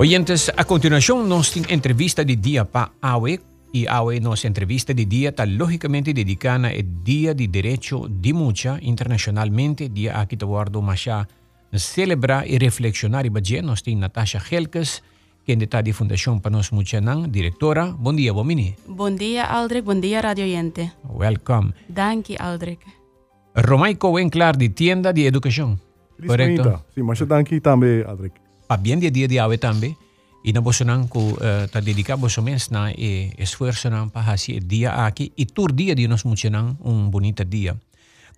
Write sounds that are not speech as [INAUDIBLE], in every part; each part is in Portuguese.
Oyentes, a continuación nos entrevista de día para AWE y AWE nos entrevista de día está lógicamente dedicada el Día de Derecho de Mucha internacionalmente, día aquí te guardo más allá celebrar y reflexionar y budget nos tiene Natasha Helkes, quien está de Fundación Panos Muchanan, directora. Buen día, Bomini. Buen día, Aldrich. Buen día, Radio Oyente. Welcome. Danke, Aldrich. Romay Cohen Clar, de Tienda de Educación. Correcto. Sí, muchas gracias también, Aldrich abbiamo di dia di awe tambe ina bosonan ku uh, eh, ta dedica bosomens na e esfuerzo nan pa hasi e dia aki e tur dia di nos muchenan un bonita dia.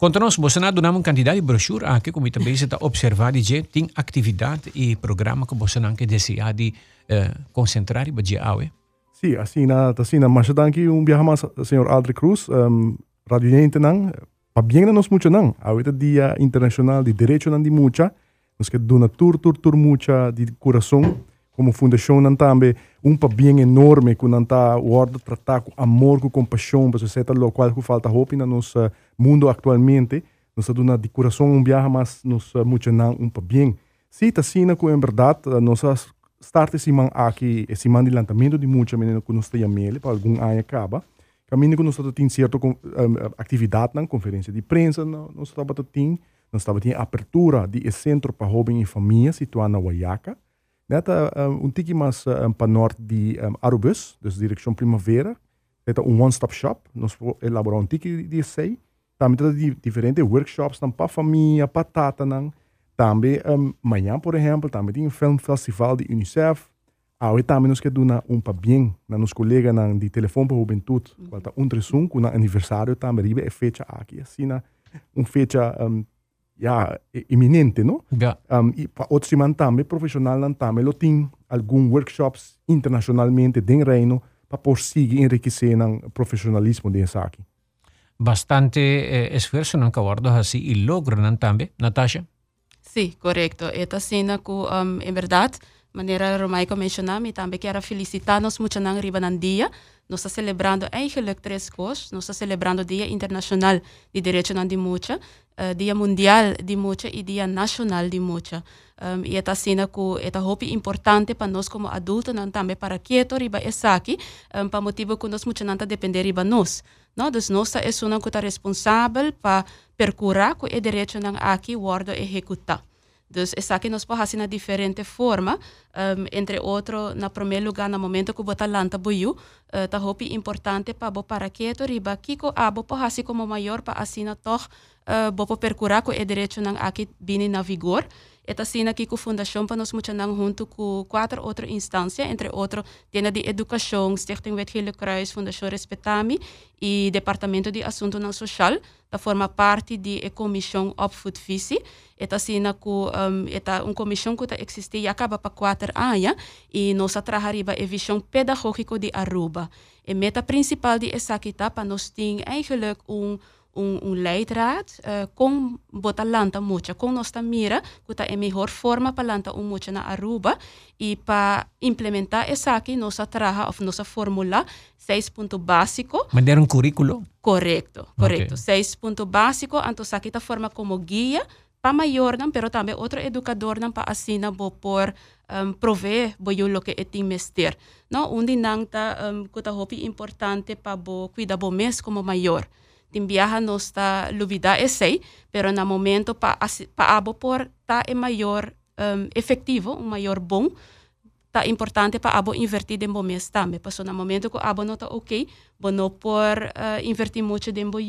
Contanos bosonan dunam un cantidad di brochure ah, aki cum ita bese ta observa di je tin actividad e programa que ku bosonan ke desea di uh, eh, concentrar e baje awe. Sí, así na, así na, mas danki un viaje mas, señor Aldri Cruz, um, radio gente nan, pa bien nos mucho nan, awita dia internacional di derecho nan di mucha, Nós que dona tur tur tur mucha de coração, como fundação não também um para bem enorme que não está guarda tratar com amor com compaixão, para você lo qual que falta hope no nosso mundo atualmente. Nós dona de coração um viaje mas nos mucha não um para bem. Se tá sina com em verdade nós start esse man aqui esse man de lançamento de mucha menino que nós tem para algum ano acaba. Caminho que nós tem certa atividade na conferência de prensa, nós estamos tendo nós estamos em abertura de centro para jovens e família situado na Guayaca. Neta um, um tiki mais um, para norte de um, Arubus, dus direção primavera. Neta um one-stop shop. Nós elaborar um tiki de sei. Também tem diferentes workshops para família, para tata. Também um, amanhã, por exemplo, também tem um film festival de Unicef. Aí também nós queremos um para bem, na nos colegas de telefone para a juventude. Quando um tresum, com aniversário também, ribe é fecha aqui. Assim, um fecha um, ja, iminente, no? Ja. Um, e para outros man também, profissional também, lo tem algum workshops internacionalmente do reino para prosseguir enriquecer o profissionalismo desse aqui. Bastante eh, esforço não acordo assim e logro não também, Natasha? Sim, correto. Esta cena que, um, em verdade, maneira Romaico mencionou, e também quero felicitar-nos muito na riba ng dia. Nós estamos celebrando eigenlijk três coisas. Nós estamos celebrando o Dia Internacional de Direito de Mucha, uh, Dia Mundial de Mucha e Dia Nacional de Mucha. Um, e esta cena que é hope importante para nós como adultos, não também para quieto riba essa aqui, um, para motivo que nós muito não depender riba nós. No? Dus nós é uma que está responsável para percurar que o direito não aqui word executado. Dus aqui nós podemos fazer na diferente forma, um, entre outro, na primeiro lugar, no momento que você lanta buiu, uh, hopi importante para bo para quieto riba kiko a bo fazer como maior para assim toch uh, bo percurar com o direito nang aqui bini na vigor. Eta sina que a fundação para nós muito nang junto com quatro outras instâncias, entre outros, Tienda de Educação, Stichting Wetgele Kruis, Fundação Respetami e Departamento de Assunto Social, da forma parte da Comissão Opvoedvisie. Eta sina que um, eta uma comissão que existe já acaba para quatro anos e nós trabalhamos a visão pedagógica de Aruba. A meta principal de kita para nós tem eigenlijk um um, um leidraad uh, com botar lanta mucha com nossa mira que tá a melhor forma para lanta um mucha na Aruba. E para implementar essa aqui nossa traja ou nossa fórmula seis ponto básico. Mandar um currículo. Correto correto okay. seis ponto básico. Então aqui tá forma como guia para maior não pero também outro educador não para assina bo por um, prover bo lo que é mester não onde não tá um, que tá importante para bo cuidar bo mes como maior timbiaja no está lubida esse, pero no momento para pa abo por tá é maior um, efetivo, um maior bom, tá importante para abo invertir em bom mês também. Passou no momento que abo não tá ok, bom não por uh, invertir muito em bom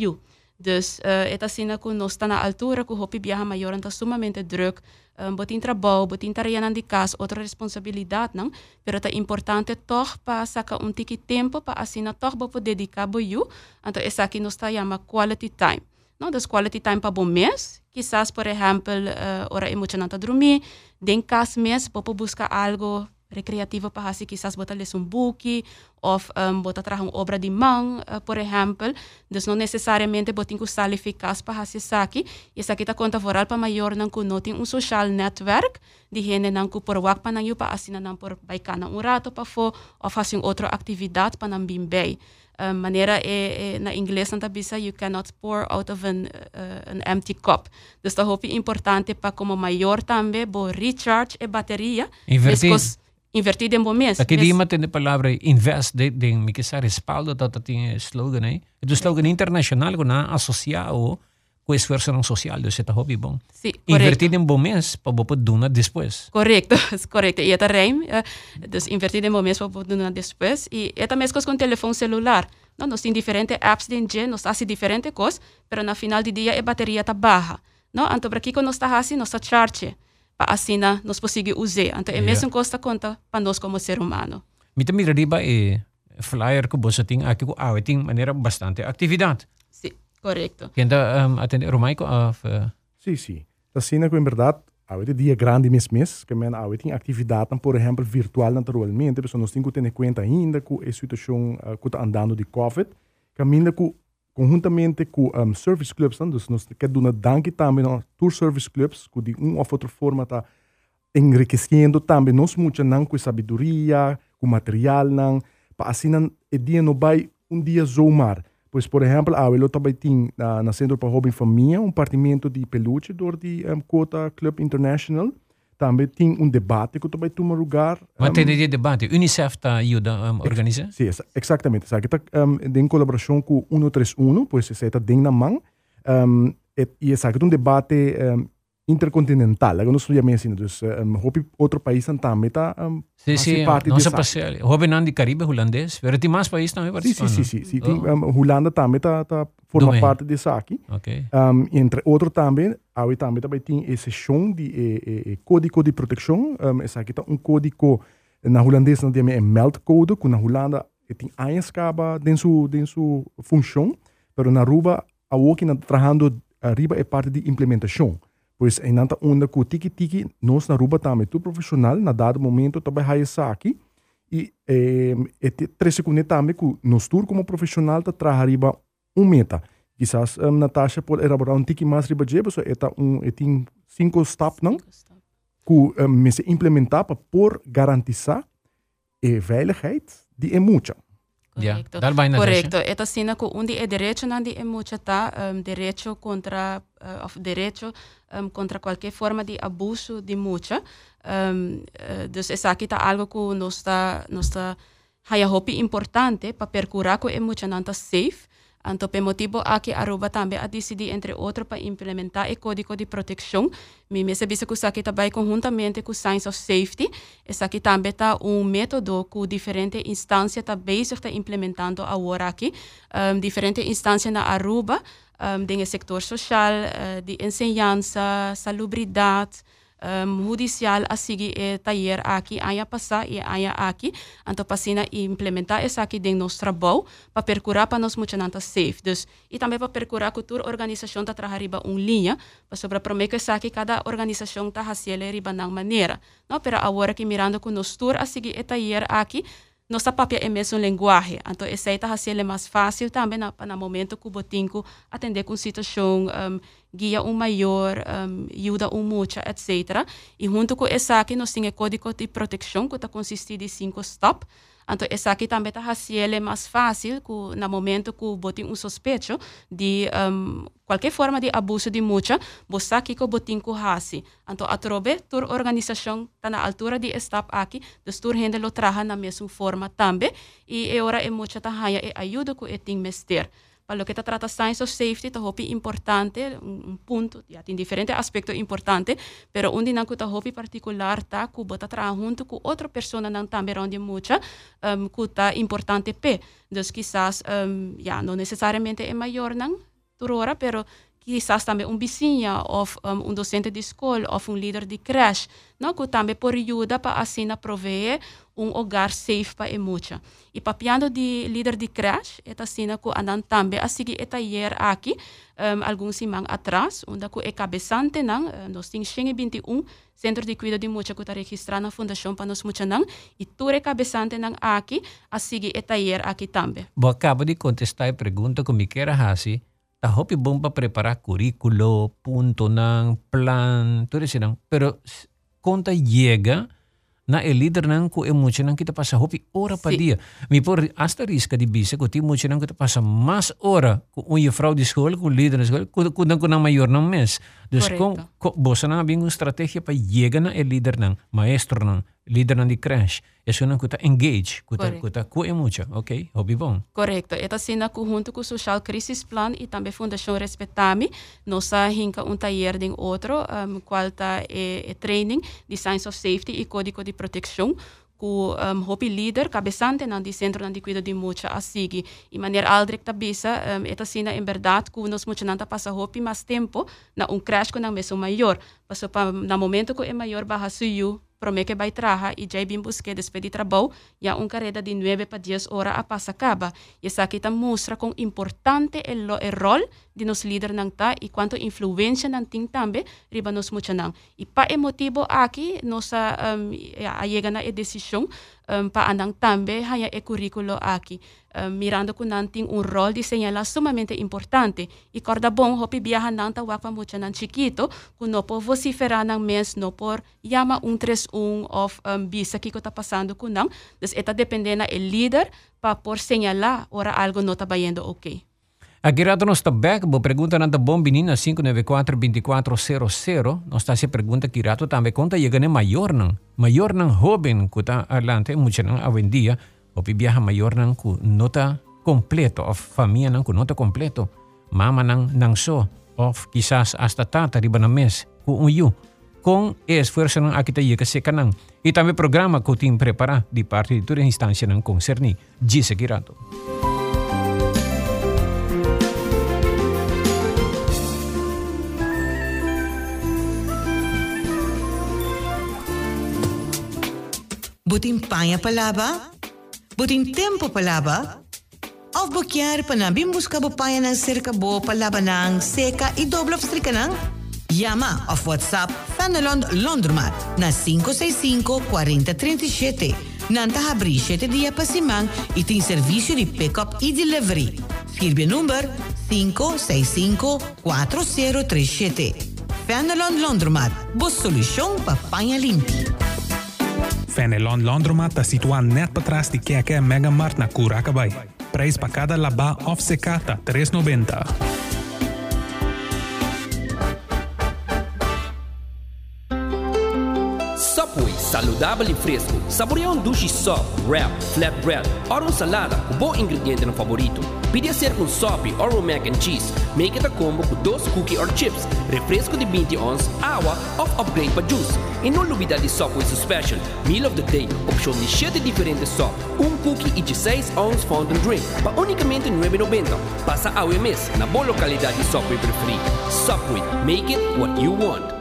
Dus eh, uh, eta sina kun nosta na altura ku hopi biaha mayor anta sumamente druk. Ehm, um, botin trabaho, botin tarea nan di kas, otra responsabilidad nang. Pero ta importante toch pa saka un tiki tempo pa asina toch bo po dedica bo yu. Anto esaki no nosta yama quality time. No, dus quality time pa bo mes. Quizás, por ejemplo, uh, ora emocionante drumi. Den kas mes bo po busca algo recreativa para assim quizás botar ler um book ou um, botar trazer uma obra de mão, uh, por exemplo. Dus não necessariamente usar eficaz para assim aqui. E isso aqui está conta voral para maior não que não tem um social network de gente não que por wak para não para assim não por baicana um rato para for ou fazer outra atividade para não bem bem. Uh, maneira é, é, na inglês não bisa you cannot pour out of an, uh, an empty cup. Dus dat hoop importante para como maior também bo recharge e bateria. Invertir invertir em bom mês. Aqui di man tem a palavra invest de de mi que sa respaldo dat dat tem slogan. É do slogan internacional que na associado com esforço não social, dus het hobby bom. Sim, Invertir em mês para você doen depois. [LAUGHS] Correcto, correcto. E esta reim, uh, dus invertir em mês para você doen depois. E esta mesmo com telefone celular. Não, nós temos diferentes apps de dia, nós fazemos diferentes coisas, mas no final do dia a bateria está baixa. Não, então para que nós está assim, nós está charge para assim nós possamos usar. Então é mesmo coisa conta para nós como ser humano. Me também riba é flyer que você tem aqui com ah, tem maneira bastante atividade. Sim, correto. Ainda um, atende Romaico of uh... Sim, sim. Assim, na verdade, Ahorita dia grande mês mês, que men ahorita tem atividade, por exemplo, virtual naturalmente, pessoas nós temos que ter conta ainda com a situação uh, que está andando de Covid, que ainda com conjuntamente com um, service clubs, então, nós queremos dar danke também aos tour service clubs, que de uma ou outra forma está enriquecendo também nós muito não com sabedoria, com material não, para assim não, o dia não vai um dia zoomar. Pois, por exemplo, a eu também tinha na, na Centro para Hobby Família um partimento de peluche do de um, Quota Club International. Também tinha um debate que também toma lugar. Mas um, tem de debate? Unicef está ajuda a organizar? Sim, exatamente. Sabe, está um, em colaboração com 131, pois você está dentro da mão. Um, e é um debate um, intercontinental, que nós chamamos assim, dus um, hopi outro país também está um, Sim, sim, não se passa. Hopi não de Caribe, holandês, tem mais países também participando. Sim, sim, sim, sim. Holanda também está tá, forma parte desse aqui. Okay. Um, entre outros também, aí também também tem esse chão de e, e, código de proteção, um, esse aqui tá um código na holandês não tem é melt code, que na Holanda tem anos caba dentro dentro função, mas na Aruba a working trabalhando arriba é parte de implementação. Pois nanta onda com tiki tiki nós na Aruba também tu profissional na dado momento também há essa aqui. E eh, três segundos também que nós tur como profissional tá arriba um meta. Quizás um, Natasha pode elaborar um tiki mais riba de so eta um tem cinco step não que um, se implementar para por garantizar a veiligheid de emotie Correcto. Yeah. Correcto. Esta sina ku undi e derecho nandi e mucha ta um, derecho contra uh, of derecho um, contra qualquer forma de abuso de mucha. Um, uh, dus essa aqui tá algo que nós está nós está haya hopi importante para percurar que é mucha nanta safe Anto motivo aqui Aruba também a decidir, entre outros, para implementar o código de proteção. Me sabia que isso aqui também conjuntamente com Science of Safety. Isso aqui também está um método que diferentes instâncias bezig está implementando agora aqui. Um, diferentes instâncias na Aruba, um, tem setor social, uh, de ensinança, salubridade, um, judicial a seguir e taller aqui, aya passar e aya aqui, então passina implementar isso aqui dentro nosso trabalho para percurar para nós muito nanta safe. Dus, e também para percurar a cultura organização está trabalhando uma linha para sobre prometer que isso aqui cada organização está fazendo riba na maneira. Não, pero agora que mirando com nós tour a seguir e taller aqui, nossa papel é mesmo linguagem. Então, esse aí está sendo mais fácil também na, na momento que o botinco atender com situação, um, guia um maior, um, ajuda um muito, etc. E junto com esse aqui, nós temos código de proteção que está consistindo de cinco stop. Então, esse aqui também está sendo mais fácil que, no momento que botem um suspeito de um, qualquer forma de abuso de mucha, você aqui que botem com hasi. Então, a trobe, tur organização está na altura de estar aqui, dus tur gente lo traja na mesma forma também, e agora é mucha está e ajuda que tem mester. Luego te trata de so safety, te hobby importante, un, un punto, ya tiene diferentes aspectos importantes, pero un dinámico te hobby particular, ta, cubo te trabaja junto con otra persona, nan también ronde mucha, um, importante pe. Entonces quizás, um, ya, no necesariamente es mayor, nan, pero quizás também um vizinho ou um, um docente de escola ou um líder de creche, não que também por ajuda para assim prover um lugar safe para emucha. E papiando de líder de creche, é assim que andam também a seguir taller aqui, um, alguns semana atrás, onde é cabeçante não, nós temos 21 centro de cuidado de mucha que está registrado na fundação para nós mucha não, e tu é cabeçante não aqui, a seguir taller aqui também. Bom, acabo de contestar a pergunta que me quer Tapos hopi bong pa preparar currículo, punto nan, plan, todo eso nan. Pero conta llega na el líder nan ku e mucho nan kita pasa hopi hora sí. pa día. Mi por hasta risca di bise ku ti mucho nan kita pasa más hora ku un frau di school, ku líder di school, ku, ku nan ku nan mayor nan mes. Dus kon, kon bosa nan habing un estrategia pa llega na el líder nan, maestro nan. Líder na di crash. Isso não kuta engage, kuta kuta ku mucho, ok? Hobby bom. Correcto. Esta cena junto com o Social Crisis Plan e também Fundação Respetami, nós hinka um taller de outro, um, qual está é, é training de Science of Safety e Código de Proteção, ku um, hopi líder cabeçante na di centro na di cuida de mucha asigi e maneira aldrek tabisa um, esta cena em verdade ku nos mucha nanta passa hopi mais tempo na um crash com na meso maior passo pa na momento que é maior barra suyu promete que vai trabalhar e já bem busque despedir de trabalho e a um carrera de 9 para 10 horas a passa acaba. E essa aqui mostra com importante é o rol de nos líder nang ta e quanto influência nang ting tambe riba nos mucha nang. E pa é motivo aqui nossa um, a chega na decisão um, pa anang tambe haya é currículo aqui um, mirando com nanting um rol de señalar sumamente importante e corda bom hopi biaha nang ta wapa mucha nang chiquito ku no por vociferar nang mes no por yama um tres um of um, bisa que está passando com nang dus eta dependendo el líder pa por señalar ora algo no está yendo ok Aqui rato está back, bo pergunta nanta bom menina 594-2400. Nós está se pergunta que rato também conta chega ne maior não. Maior não jovem que está adelante, mucha não hoje o pibiyaha mayor ng kunota kompleto of familia ng kunota kompleto mama ng nangso of kisas hasta tata riba na mes kuuyu kung esfuerzo ng akita ye kasi kanang itami programa ko team prepara di parte di turing instansya ng konserni G. Segirato. Buting paya palaba? Buting tempo palaba, avbokyar panabim buska bapayan ng sirka bo palabanang seka i doblof strikanang Llama of WhatsApp Fanalond Londromat na 565-4037 na antahabri 7 dia pasimang iting servisyo ni pick-up i e delivery. Firbe number 565-4037. Fanalond Londromat, bus solusyon papaya limpi. Fenelon Laundromat está situado net trás de Keke Mega Mart na Curacabay. Preço para cada laba of secata 3,90. Subway, saudável e fresco. Saboreia um duche soft, wrap, flatbread ou uma salada com bom ingrediente no favorito. Pide ser com sope ou mac and cheese. Make it a combo com dois cookie or chips, refresco de 20 ons, água ou upgrade para juice. E não duvida de Subway su special, meal of the day, opção de 7 diferentes sop, um cookie e 16 ons fountain drink, para unicamente 9,90. Passa ao mês na boa localidade de Subway preferida. Subway, make it what you want.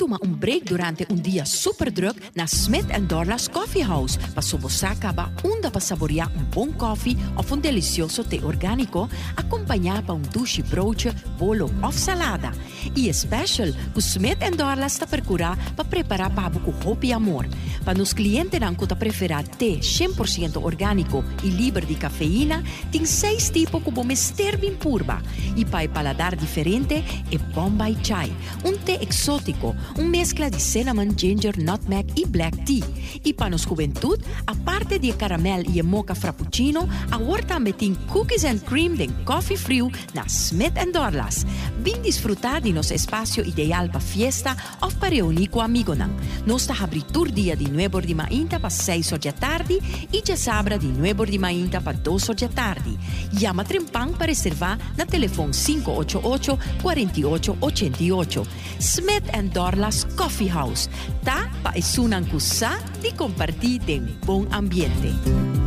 Toma um break durante um dia super druk na Smith Dorlas Coffee House para sobosaka ba onda para saborear um bom coffee ou um delicioso té orgânico acompanhado para um douche broodje, bolo ou salada. E é special, o Smith Dorlas está procurar para preparar para com hope e amor. Para los clientes dan cuota té 100% orgánico y libre de cafeína, tiene seis tipos como Mestervin Purba. Y para el paladar diferente, es Bombay Chai, un té exótico, un mezcla de cinnamon, ginger, nutmeg y black tea. Y para los juventud, aparte de caramel y mocha frappuccino, ahora también tiene cookies and cream de coffee frio na Smith Dorlas. Vin disfrutar de nuestro espacio ideal para fiesta o para reunir con amigos. Nuestra abritura día de 9 de mainta para 6 da tarde e de sábado de 9 de mainta para 2 da tarde. Llama Trempang para reservar na telefone 588 4888. Smith Dorlas Coffee House. Ta pa isunang kusa di compartir de bom ambiente.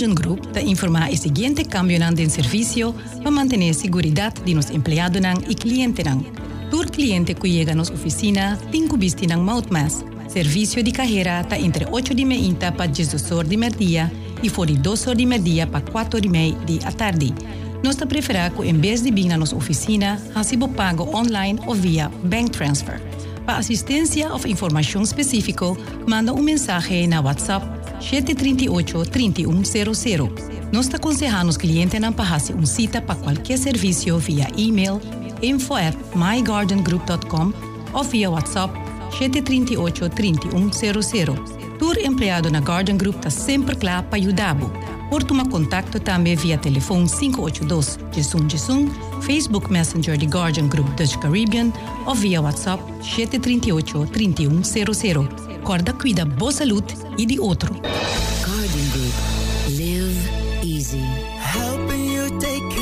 Belgian Group te informa el siguiente cambio en el servicio para mantener seguridad de los empleados y clientes. Todo cliente que llega a nuestra oficina tiene que en mautmas. Servicio de cajera está entre 8 de meinta para 10 horas de mediodía y por 2 horas de mediodía para 4 de media de la tarde. Nos te preferá que en vez de venir a nuestra oficina, hacemos pago online o vía bank transfer. Para asistencia o información específica, manda un mensaje en WhatsApp 738-3100. Nós aconselhamos os clientes a fazer uma cita para qualquer serviço via e-mail info at mygardengroup.com ou via WhatsApp 738-3100. Tur empregado na Garden Group está sempre claro para ajudar Por tomar contacto também via telefone 582 Jesum Jesum, Facebook Messenger de Guardian Group Dutch Caribbean ou via WhatsApp 738 3100. Corda cuida boa saúde e de outro. Guardian Group. Live easy. Helping you take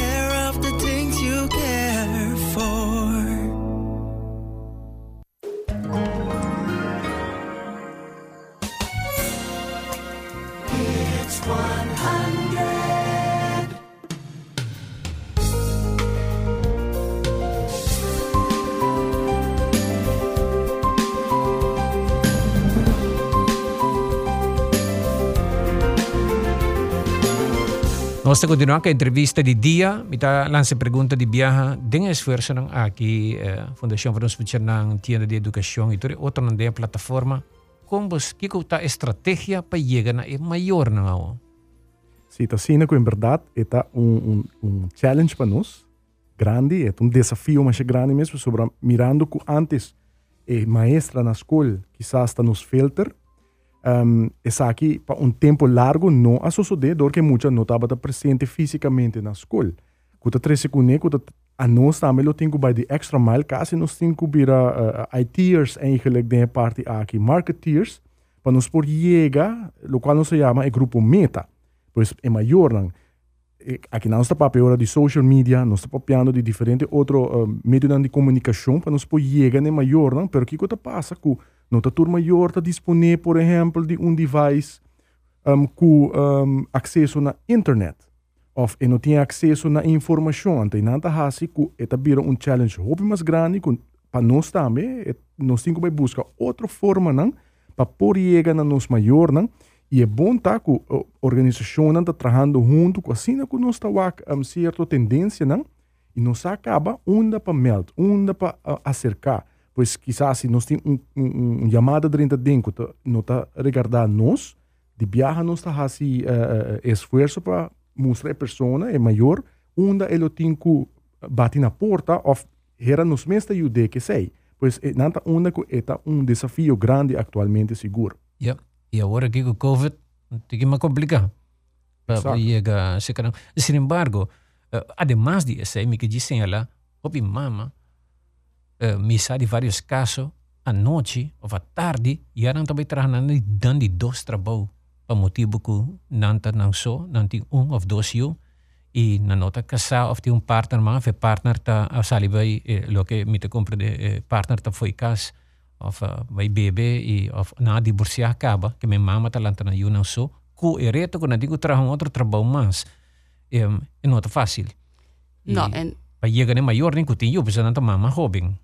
Nós continuamos com a entrevista de dia. Mita lança pergunta de viaja. Den esforço ng aqui eh, Fundação para nos puxar ng tienda de educação e tudo outro não tem plataforma. Como vos que tá estratégia para chegar na maior na ao. Sim, está que, em verdade, é um, um, um challenge para nós, grande, é um desafio mais grande mesmo, sobre mirando que antes é maestra na escola, quizás está nos filter, um, essa aqui, para um tempo largo, não a suceder, porque muita não estava presente fisicamente na escola. Quando três segundos, quando a nós também lo tenho by the extra mile, quase nós temos que vira uh, ITers eigenlijk de parte aqui, marketeers, para nos por chegar, o qual se chama o grupo meta. Pois é maior, não? Aqui não está de social media, não está papiando de diferente outro uh, de comunicação para nos por chegar é maior, não? Pero o com está turma maior está disponível, por exemplo, de um device um, com um, acesso na internet of e não tinha acesso na informação. Então, está assim que está vira um challenge hobby mais grande para nós também. Nós temos que buscar outra forma não para pôr chegar na nos maior não e é bom tá que a organização está trabalhando junto com assim que nós está uma certa tendência não e nós acaba onda para melt, onda para uh, acercar. Pois quizás se nós temos um, um, um chamada dentro dentro, não está regardar nós, de viajar nós está assim uh, esforço para mostrar a pessoa é maior, onde ele tem que bater na porta, ou era nos mesmos ajuda que sei. Pois é nada onda que é um desafio grande atualmente seguro. Yeah. E agora que com o COVID, tem que me complicar. Para chegar a. Sin embargo, uh, además de isso, me que dizem ela, opi mama, uh, sabe de vários casos, à noite ou à tarde, e ela também trabalhando dando dois trabalhos, para motivo que não não só, não tem um ou dois eu, e na nota casal of tem um partner, mas o partner tá, a salibai, eh, lo que me te compra de eh, partner tá foi cas, of uh, vai bebê e of na divorciar acaba que minha mama tá lantana eu não sou. Ku e reto quando digo trabalho um outro trabalho mais é não é fácil. Não en para chegar nem maior nem que tem eu precisa não mama jovem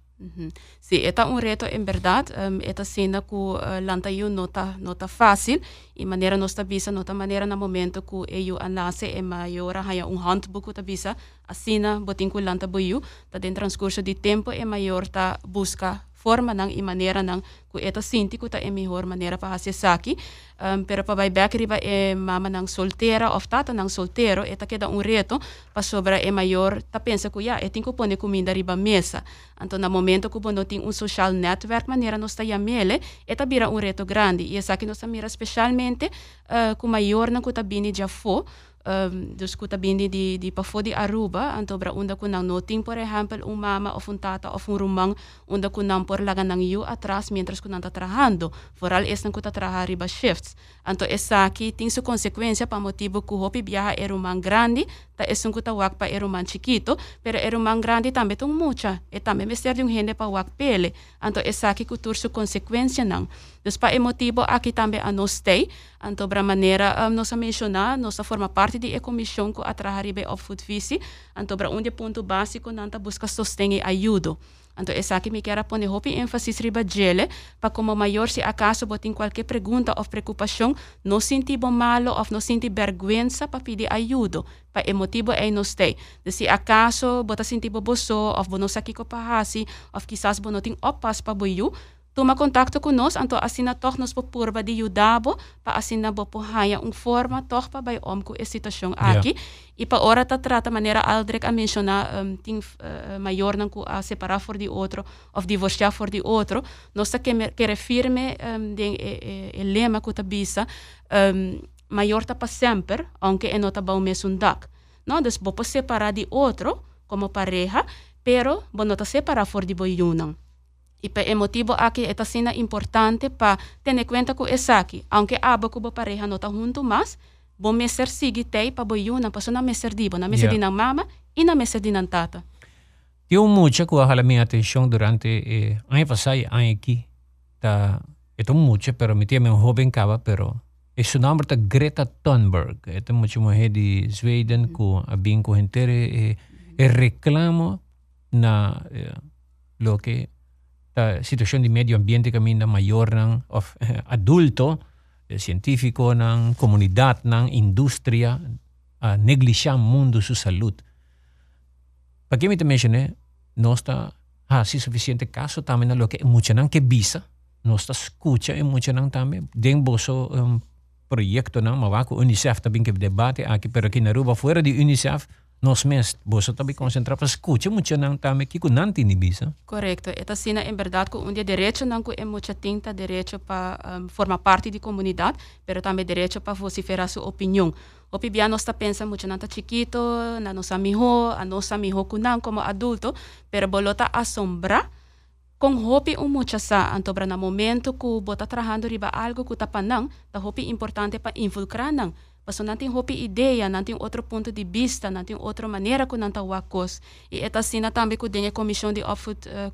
Sim, é um reto em verdade. Um, é cena que uh, lanta eu não tá não tá fácil e maneira nós tá bisa não tá maneira no momento que eu anase é maior haya um handbook tá bisa assina botin ku lanta boiu tá dentro transcurso de tempo é maior tá busca forma ng e maneira ng ku ito sinti ku ta e mejor maneira para hacer saki. Um, pero pa vai back riba e mama ng soltera of tata ng soltero eta queda um reto pa sobra e maior ta pensa ku ya e tinko pone comida riba mesa. Anto na momento ku bono ting un social network maneira nos ta yamele eta bira un reto grande. E saki nos mira specialmente uh, ku maior ng ku ta bini já fo um, dus kuta bindi di di pafo di Aruba anto bra unda ko nang noting por ejemplo un mama of un tata of un rumang unda ko nang por laga nang yu atrás mientras ko nang trabajando foral es nang kuta trabajar riba shifts. Anto esa aqui tem su consequência pa motivo ku hopi viaja e rumang grande ta es un kuta wak pa e rumang chiquito pero e rumang grande tambe tung mucha e tambe mester yung hende pa wak pele. Anto esa aqui kutur su consequência nang. Dus pa e motivo aqui tambe a nos stay anto bra maneira um, nos a mencionar nos a forma parte de comissão que atraharibe of food visi anto bra onde ponto básico nanta busca e ajudo Anto essa que me quer pôr hopi ênfasis riba gele, para como maior se acaso botin qualquer pergunta ou preocupação, não sentir bom malo ou não sentir vergonha para pedir ajuda, para emotivo é não stay. De se acaso bota sentir boboso, ou bono sa kiko pahasi, ou quizás bono ting opas pa boyu, toma contato conosco, então assina toch nos por de ajudabo, para assina bo haya um forma toch para vai om com a situação aqui. E para ora ta trata maneira aldrek a mencionar um, ting uh, maior não a separar for de outro ou divorciar for de outro, nós que que refirme um, de e, e, e lema que ta bisa um, maior tá para sempre, aunque é nota bom mesmo dak. Não, dus bo pode separar de outro como pareja, pero bo nota separar for de boyunang. Y por el motivo aquí es tan importante para tener cuenta que es aquí, aunque abo como pareja no está junto más, vos me ser sigue para voy una persona me ser divo, na me ser yeah. mamá y na me ser dinan tata. Dio mucho que baja mi atención durante eh, año pasado y año aquí. Ta, esto mucho, pero mi tía me un joven cava, pero es su nombre ta Greta Thunberg. Esto mucho mujer de Sweden mm. que bien con gente eh, el reclamo na eh, lo que a situação de medio ambiente que ainda maior ng of eh, [LAUGHS] adulto, eh, científico ng comunidade ng indústria a negligenciar mundo su salud. Que me te mencioné, no está así suficiente caso también a lo que mucha nan que visa, no está escucha y mucha nan también. Den boso um, proyecto nan, mawako UNICEF también que debate aquí, pero aquí en Aruba fuera de UNICEF, nos mes, boso también concentrar para escucha mucha nan también que nan tini visa. Correcto. Esta sina em verdade que um dia direito não que é muita tinta direito para um, formar parte da comunidade, pero também direito para vociferar sua opinião. O pibia nós está pensa muito nanta chiquito, na nossa mijo, a nossa mijo kunang como adulto, pero bolota assombra com hopi um mucha sa antobra na momento que bota trabajando riba algo que tá panang, tá hopi importante para involucrar nang. Paso natin hopi ideia, natin outro ponto de vista, natin outra maneira que nanta wakos. E esta sina também tem a comissão de opvoed uh,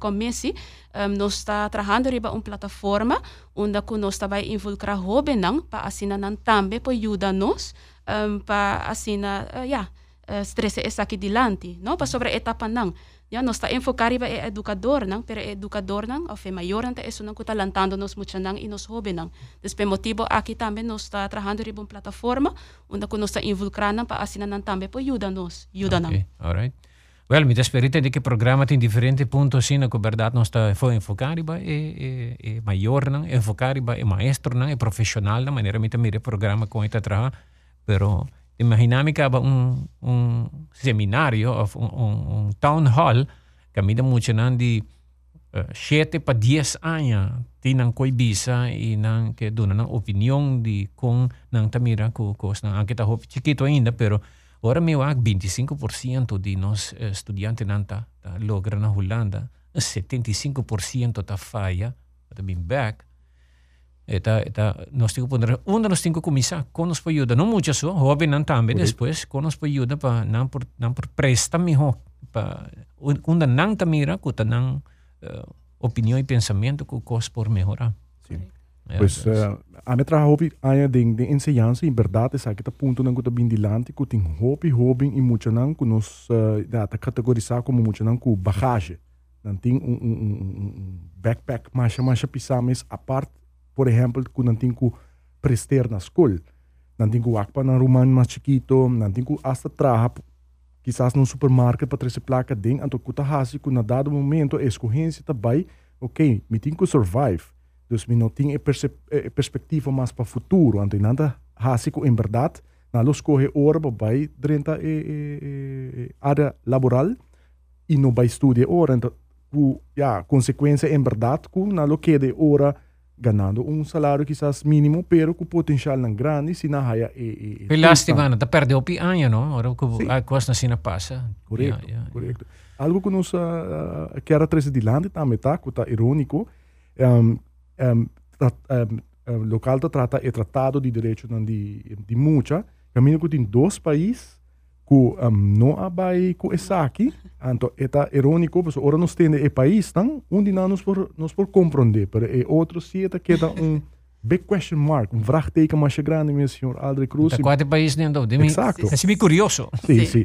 um, nós está trabajando riba uma plataforma onde nós está vai involucrar hopi nang para assina nan também ajudar nos um, para assina, uh, yeah, uh, stresse essa aqui dilante, no? Para sobre etapa nang. Ya nos ta enfo cariba e educador nang pero educador nang of e mayor nang ta eso nang kuta nos mucha nang y nos joven nang. Despe motivo aquí también nos ta trabajando ribon plataforma unda ku nos ta involucrar nang pa asina nang también po ayuda nos, ayuda okay. All right. Wel, mi desperite di che programmati in differenti punti sino che verdad non sta fo infocariba e, eh, e, eh, e eh, mayor nang, infocariba e maestro nang, e professional nang, maniera mi te mire programma con ita traha. Pero eh, imaginamica ba un, un seminario, of un, un, un town hall, kami da mucho nandi 7 uh, eh, pa 10 anya tinang koy bisa inang ke duna ng opinion di kung nang tamira ko kos nang kita hop chiquito ainda pero ora mi wag 25% di nos eh, uh, estudiante nanta ta logra na Holanda 75% ta falla ta bin back. Eta eta nós temos poner onde nós temos que começar com nos ajuda não muito só jovem não também depois com nos ajuda para não por não por presta melhor para onde não tamira com não uh, opinião e pensamento que cos por melhorar Sim. Pues dus- uh, a me trajo hopi aya de de enseñanza en verdad es que punto nang kuta bindilante ku ting hopi hobi e mucho nang ku nos uh, da ta categorizar como mucho nang ku bagage nan ting un, un, un, un- un backpack masha masha pisames apart por exemplo ku nan ting ku prester na school. Nan ting ku akpa na roman mas chiquito nan ting ku hasta traha quizás num supermarket para trazer placa ding anto kuta hasi ku na dado momento a escorrência também ok me tem que survive. Dus me não tem a perce- eh, perspectiva mais para futuro anto nada hasi ku em verdade na los corre hora para vai durante a, a, área laboral e não vai estudar hora então ku ja consequência em verdade ku na lo que de hora ganhando um salário quizás mínimo pero com potencial não grande se na haya e, e, Pe lastima na ta perde opi año no ora ko Sim. a kos na sina passa Correcto, Ja, ja, ja. correcto. Algo que nos uh, trazer de lande também tá, que tá irônico, um, um, tra, um, um, local tá trata é tratado de direito de de mucha, caminho que tem dois países que um, não abai aqui, então é tá irônico, porque ora nós temos é país tão onde não nos por nos por compreender, pero é outro se tá que um big question mark, um vraagteken mais grande, meu senhor Aldre Cruz. Ta quate país nem do. Exacto. É semi curioso. [LAUGHS] Sim, Sim.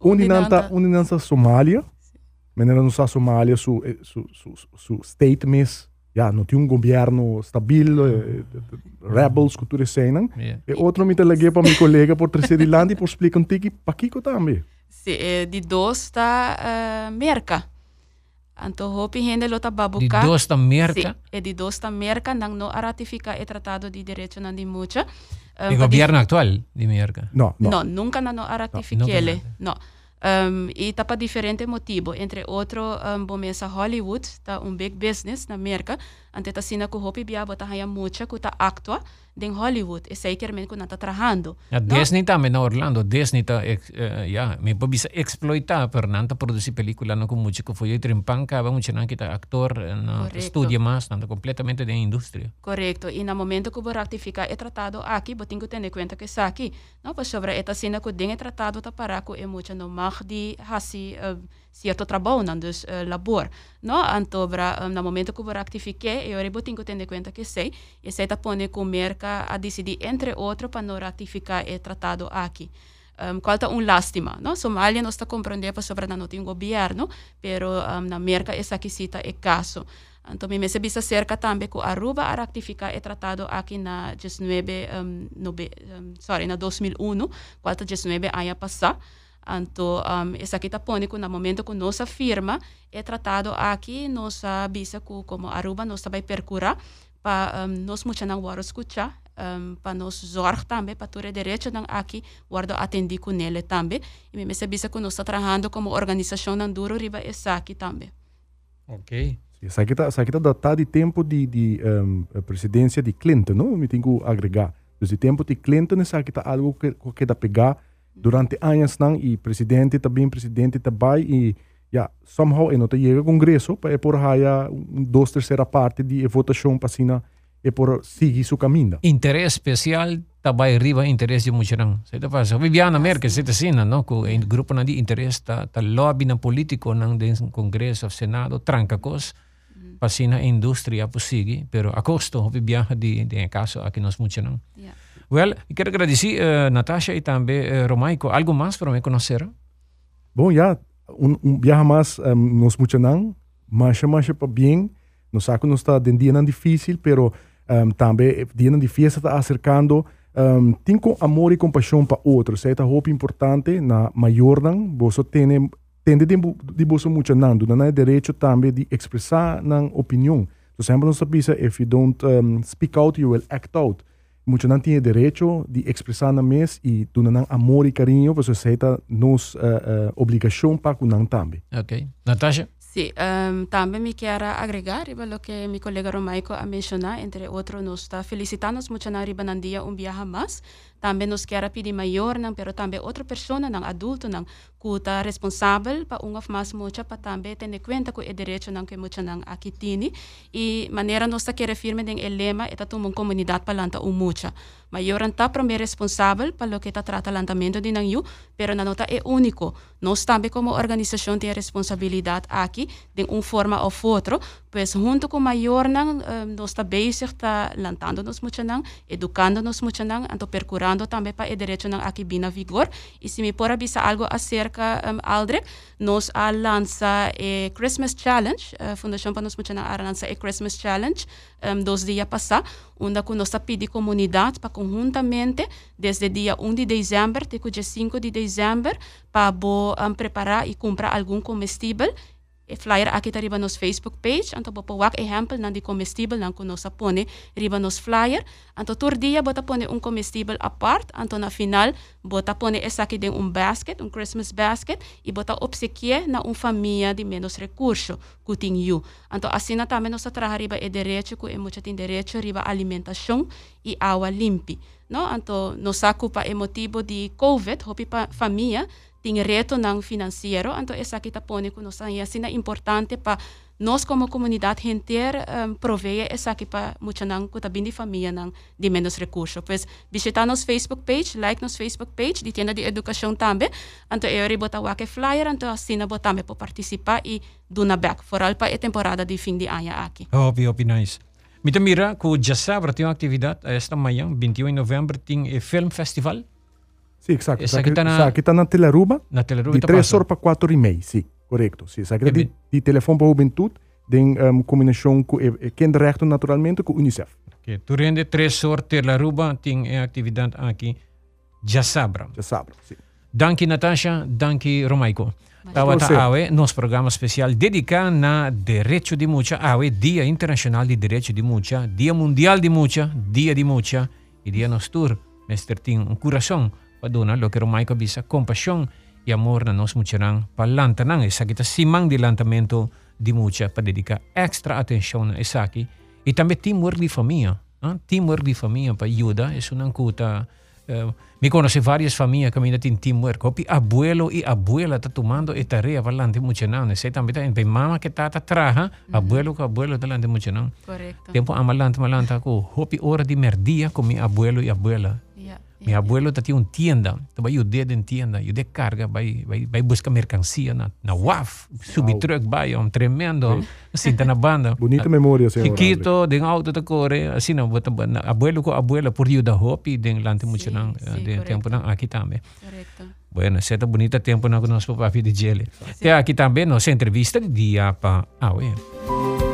Onde não tá- onde não está Somália, maneira não está Somália, su, su, su, su state mes, ja, un governo stabile, mm. eh, rebels, mm. cultura senen. Yeah. E outro mi teleguei para meu collega por terceiro Irlanda e por explicar um tique para Kiko também. Sim, é, de dois tá uh, eh, merca. Anto hopi hende lota babuka. Di dosta merca? Sì, e di dosta merca nang no a ratifica e trattato di diritto nan di mucha. Uh, eh, il governo di... attuale di merca? No, no. No, nunca nan no a ratificele. No. no. Um, e tá para diferente motivo. Entre outro, um, bomesa Hollywood, tá um big business na América. Ante ta sina ku hopi bia bota haya mucha ku ta actua den Hollywood. E zeker men ku nata trabajando. Ja, no? desni ta mena Orlando, desni ta ex, ya, mi po bisa exploita per nanta produci película no ku mucha ku foi trimpan ka ba mucha nankita actor eh, na estudia mas nanta completamente de industria. Correcto. Y na momento ku bo rectifica e tratado aki bo tingu tende cuenta que saki. No, pues sobre eta sina ku den e tratado ta para ku e mucha no magdi hasi uh, eh, cierto trabajo, dan dus uh, labor. No, antobra um, na momento ku bo rectifique ratificar, eu vou ter que ter em conta que sei, e sei tá pone com merca a decidir entre outro para não ratificar é tratado aqui. Um, qual tá um lástima, no? Somália não está compreendendo sobre não tem governo, pero um, na merca essa aqui cita é caso. Então, me se bisa cerca também que Aruba a ratificar é tratado aqui na 19, um, nobe, um, sorry, na 2001, qual 19 anos passar. Então, um, essa aqui está que no momento que nossa firma é tratado aqui, nossa bisa que como Aruba nós vai percurar para um, nós muito não vamos escutar, um, para nós zorg também, para ter direito não aqui, guardo atender com ele também. E me se bisa que nós está trabalhando como organização não duro riba essa aqui também. Ok. Essa aqui está datado de tempo de, de um, presidência de Clinton, não? Me tenho que agregar. Então, de tempo de Clinton, essa aqui está algo que que dá pegar durante años nan, y presidente también, presidente también, y ya, somehow, eh, no te llega congreso, pues, para por haya dos tercera parte de eh, votación pues, pasina e por seguir su camino. Interés especial também arriba interesse de muchirang. Se te passa, Viviana Merkel se te sina, não? Que o grupo de interesse tá tá lobby na político não de congresso, senado, tranca cos. Passina pues, indústria por seguir, pero a custo Viviana de de caso aqui nós muchirang. Yeah. Well, quero agradecer uh, Natasha e também uh, Romaico. Algo mais para me conhecer? Bom, já um, um viaja mais um, nos muito não, mas mas para bem. Não sabe que está de dia não difícil, pero um, também dia não difícil está acercando um, tem com amor e compaixão para outros. É roupa importante na maior não, você tem tende de, de você muito não, não é direito também de expressar na opinião. So sempre não sabe if you don't um, speak out, you will act out muchos tienen derecho de expresar más y donar amor y cariño, pues esa es nuestra eh, eh, obligación para con también. Ok. Natasha. Sí, um, también me quiero agregar lo que mi colega Romaico ha mencionado, entre otros, nos está felicitando mucho en Ribanandía un viaje más. Também nos quero pedir maior, não, pero também outra pessoa, não, adulto, não, que está responsável para um mais muito, para também ter em conta que é direito não muito não aqui tini. E maneira nós está querer firme den el lema, é uma comunidade para lanta um muito. Maior para mim responsável para lo que está trata lantamento de não pero na nota é único. Nós também como organização tem responsabilidade aqui de uma forma ou outra, pois junto com maior não, um, nós está bezig está lantando nos muito não, educando nos muito não, então também para o direito não aqui bem na vigor. E se me por avisa algo acerca um, Aldrich, nós a lança a Christmas Challenge, a Fundação para nós muito a lança a Christmas Challenge, um, dois dias passar, onde nós pedindo comunidade para conjuntamente desde dia 1 de dezembro até dia 5 de dezembro para um, preparar e comprar algum comestível flyer aqui tá riba nos Facebook page, anto po wak exemplo nan di comestible nan kuno sa pone riba nos flyer, anto tur dia bota pone un comestible apart, anto na final bota pone esa den un basket, un Christmas basket, e bota obsequie na un família de menos recurso, kuting you. Anto assim também nos traha riba e direito, ku e mucha tin direito riba alimentação e água limpi. No, anto nos ocupa e motivo de COVID, hopi família, tem reto não financeiro, então essa aqui está pondo que nós é assim importante para nós como comunidade inteira um, prover essa aqui para muita não que também de família não de menos recursos. Pois visitar nos Facebook page, like nos Facebook page, de tenda de educação também. Então eu botar o flyer, então assim botar para participar e do na back, foral para a temporada de fim de ano aqui. Hopi, hopi, nice. Mita mira, que já sabe, tem uma atividade, esta manhã, 21 de novembro, tem o Film Festival. Sì, esatto. Que que tá na- essa que tá na Teleruba, Na Teleruba de tá 3 passa. horas para 4 e meia, sim, correto. Sim, essa que é E de, bem- de telefone para a juventude, tem um, combinação com e, e, quem resto naturalmente com o Unicef. Okay. Durante três horas, Telaruba tem a atividade aqui. Já sabra. Já sabe, sim. Danke Natasha, danke Romaico. Tawa ta awe, nos programa especial dedicado na Direito de Mucha, awe, Dia Internacional de Direito de Mucha, Dia Mundial de Mucha, Dia de Mucha, e dia nos tour, Mr. Ting, um coração, para donar lo que Romaico bisa, compaixão e amor na nos mucharang, para lantanang, isa kita simang de lantamento de mucha, para dedicar extra atenção na isa aqui, e também teamwork de família, Ah, teamwork di família para ajuda, isso não custa. Uh, me conhece várias famílias ainda têm teamwork. Hopi abuelo e abuela tá tomando e tarefa falando muito não. Né? Sei também tem mama que tá tá traja, abuelo com abuelo tá falando muito não. Correcto. Tempo amalanta malanta ko hopi hora de merdia com mi abuelo e abuela. Mi eh, abuelo eh. tenía una tienda, estaba ayudando en tienda, yo [LAUGHS] [LAUGHS] ah, de carga, va a buscar mercancía na, na UAF, subtruck, wow. vai, um tremendo, assim, tá banda. Bonita memória, senhor. Chiquito, de auto da core, assim, não, bota, pues, na, abuelo com abuela, por Rio da Hopi, de lante sí, muito não, sí, ah, de correcto. tempo não, aqui também. Correto. Bueno, certa bonita tempo não, papi de gele. Até aqui também, nossa entrevista de dia para AOE. Ah,